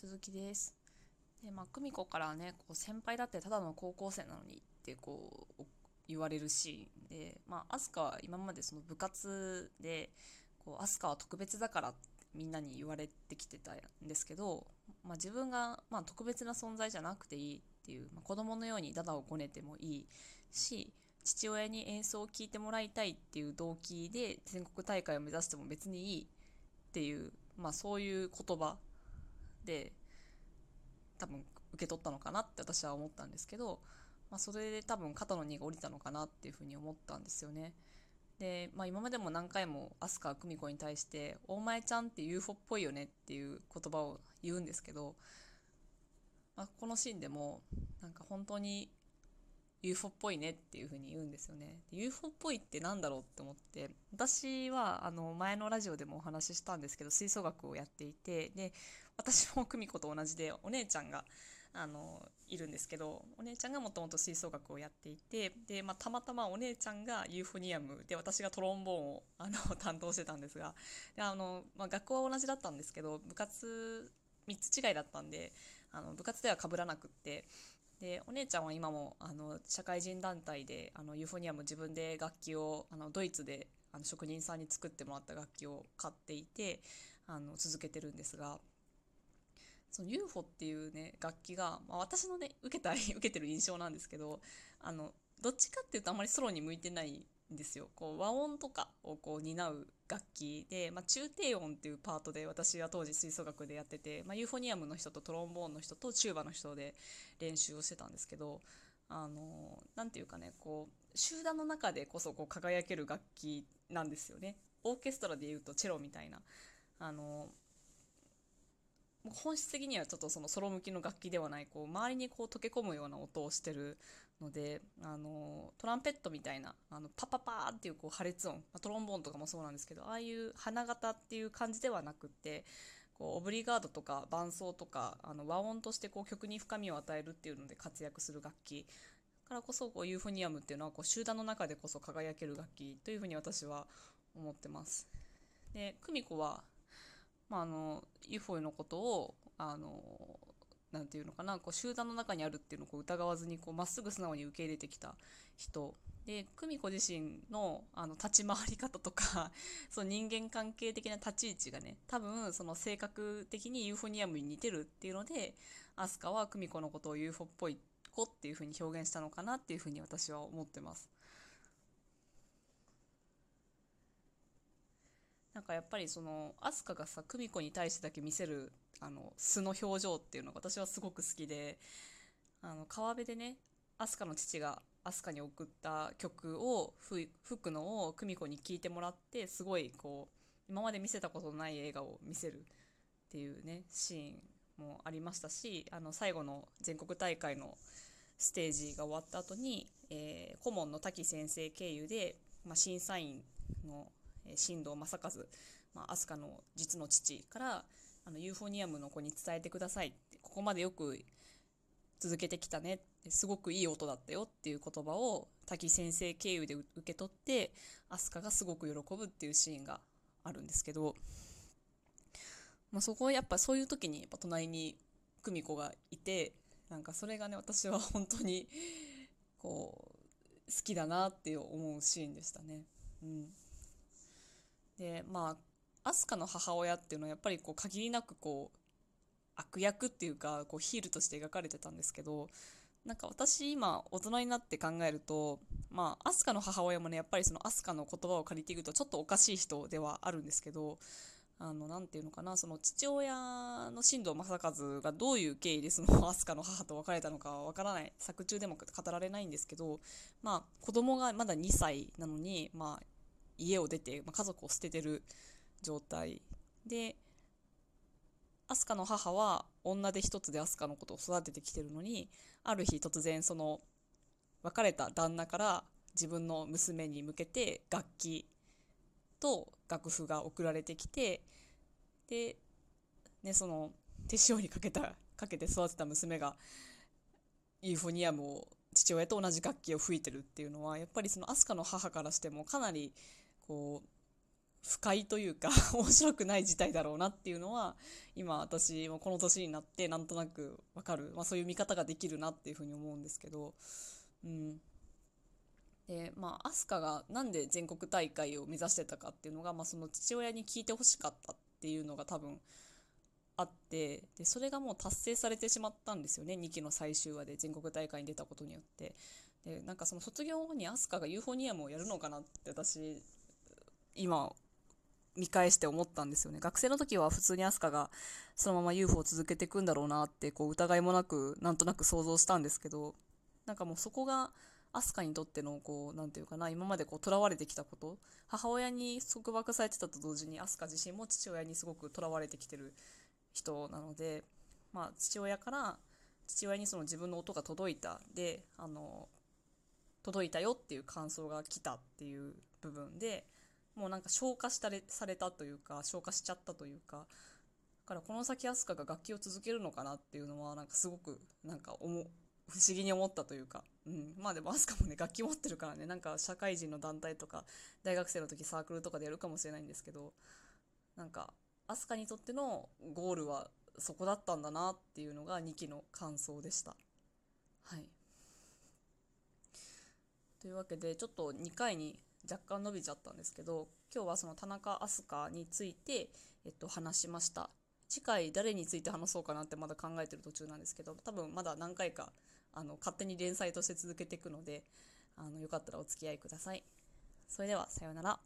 続きです。でまあ久美子からねこう先輩だってただの高校生なのにってこう言われるシーンでまあ飛鳥は今までその部活でこう飛鳥は特別だからみんなに言われてきてたんですけど、まあ、自分がまあ特別な存在じゃなくていいっていう、まあ、子供のようにダダをこねてもいいし父親に演奏を聴いてもらいたいっていう動機で全国大会を目指しても別にいいっていう、まあ、そういう言葉で多分受け取ったのかなって私は思ったんですけど、まあ、それで多分肩の荷が下りたのかなっていうふうに思ったんですよね。で、まあ、今までも何回も飛鳥久美子に対して「お前ちゃんって UFO っぽいよね」っていう言葉を言うんですけど、まあ、このシーンでもなんか本当に UFO っぽいねっていう風に言うんですよね。UFO っぽいって何だろうって思って私はあの前のラジオでもお話ししたんですけど吹奏楽をやっていてで私も久美子と同じでお姉ちゃんがあのいるんですけどお姉ちゃんがもともと吹奏楽をやっていてで、まあ、たまたまお姉ちゃんがユーフォニアムで私がトロンボーンをあの 担当してたんですがであの、まあ、学校は同じだったんですけど部活3つ違いだったんであの部活ではかぶらなくってでお姉ちゃんは今もあの社会人団体であのユーフォニアム自分で楽器をあのドイツであの職人さんに作ってもらった楽器を買っていてあの続けてるんですがその UFO っていうね楽器が、まあ、私のね受けた 受けてる印象なんですけどあのどっちかっていうとあんまりソロに向いてないですよ。こう和音とかをこう担う楽器で、まあ、中低音っていうパートで私は当時吹奏楽でやってて、まあ、ユーフォニアムの人とトロンボーンの人とチューバの人で練習をしてたんですけどあのなんていうかねこう集団の中でこそこう輝ける楽器なんですよね。オーケストラでいうとチェロみたいな。あの本質的にはちょっとそのソロ向きの楽器ではないこう周りにこう溶け込むような音をしてるのであのトランペットみたいなあのパパパーっていうこう破裂音トロンボーンとかもそうなんですけどああいう花形っていう感じではなくってこうオブリガードとか伴奏とかあの和音としてこう曲に深みを与えるっていうので活躍する楽器からこそこうユーフォニアムっていうのはこう集団の中でこそ輝ける楽器というふうに私は思ってます。で久美子はまあ、あの UFO のことをあのなんていうのかなこう集団の中にあるっていうのをこう疑わずにまっすぐ素直に受け入れてきた人で久美子自身のあの立ち回り方とか その人間関係的な立ち位置がね多分その性格的にユーフォニアムに似てるっていうので飛鳥は久美子のことを UFO っぽい子っていうふうに表現したのかなっていうふうに私は思ってます。なんかやっぱりその飛鳥がさ久美子に対してだけ見せるあの素の表情っていうのが私はすごく好きであの川辺でね飛鳥の父が飛鳥に送った曲を吹くのを久美子に聴いてもらってすごいこう今まで見せたことのない映画を見せるっていうねシーンもありましたしあの最後の全国大会のステージが終わった後に、えー、顧問の滝先生経由で、まあ、審査員の新藤正和、まあ、飛鳥の実の父からあのユーフォニアムの子に伝えてくださいここまでよく続けてきたねすごくいい音だったよっていう言葉を滝先生経由で受け取って飛鳥がすごく喜ぶっていうシーンがあるんですけど、まあ、そこはやっぱそういう時にやっぱ隣に久美子がいてなんかそれがね私は本当に こう好きだなって思うシーンでしたね。うんでまあ飛鳥の母親っていうのはやっぱりこう限りなくこう悪役っていうかこうヒールとして描かれてたんですけどなんか私今大人になって考えるとまあ飛鳥の母親もねやっぱりその飛鳥の言葉を借りていくとちょっとおかしい人ではあるんですけどあのなていうのかなその父親の新藤正和がどういう経緯でその飛鳥の母と別れたのかわからない作中でも語られないんですけどまあ子供がまだ2歳なのにまあ家を出て、まあ、家族を捨ててる状態。で飛鳥の母は女手一つで飛鳥のことを育ててきてるのにある日突然その別れた旦那から自分の娘に向けて楽器と楽譜が送られてきてで、ね、その手塩にかけたかけて育てた娘がユーフォニアムを父親と同じ楽器を吹いてるっていうのはやっぱりその飛鳥の母からしてもかなりこう不快というか 面白くない事態だろうなっていうのは今私もこの年になってなんとなくわかる、まあ、そういう見方ができるなっていうふうに思うんですけど、うん、でまあ飛鳥がなんで全国大会を目指してたかっていうのが、まあ、その父親に聞いてほしかったっていうのが多分あってでそれがもう達成されてしまったんですよね。2期の最終話で全国大会に出たことによって。でなんかその卒業後に飛鳥がユーフォニアムをやるのかなって私今見返して思ったんですよね。学生の時は普通に飛鳥がそのまま UFO を続けていくんだろうなってこう疑いもなくなんとなく想像したんですけどなんかもうそこが飛鳥にとってのこう何て言うかな今までこう囚われてきたこと母親に束縛されてたと同時に飛鳥自身も父親にすごく囚われてきてる人なので、まあ、父親から父親にその自分の音が届いた。であの届いたよっていう感想が来たっていう部分でもうなんか消化したれされたというか消化しちゃったというかだからこの先飛鳥が楽器を続けるのかなっていうのはなんかすごくなんか思不思議に思ったというか、うん、まあでも飛鳥もね楽器持ってるからねなんか社会人の団体とか大学生の時サークルとかでやるかもしれないんですけどなんか飛鳥にとってのゴールはそこだったんだなっていうのが2期の感想でした。はいというわけでちょっと2回に若干伸びちゃったんですけど今日はその田中飛鳥について、えっと、話しました。次回誰について話そうかなってまだ考えてる途中なんですけど多分まだ何回かあの勝手に連載として続けていくのであのよかったらお付き合いください。それではさようなら。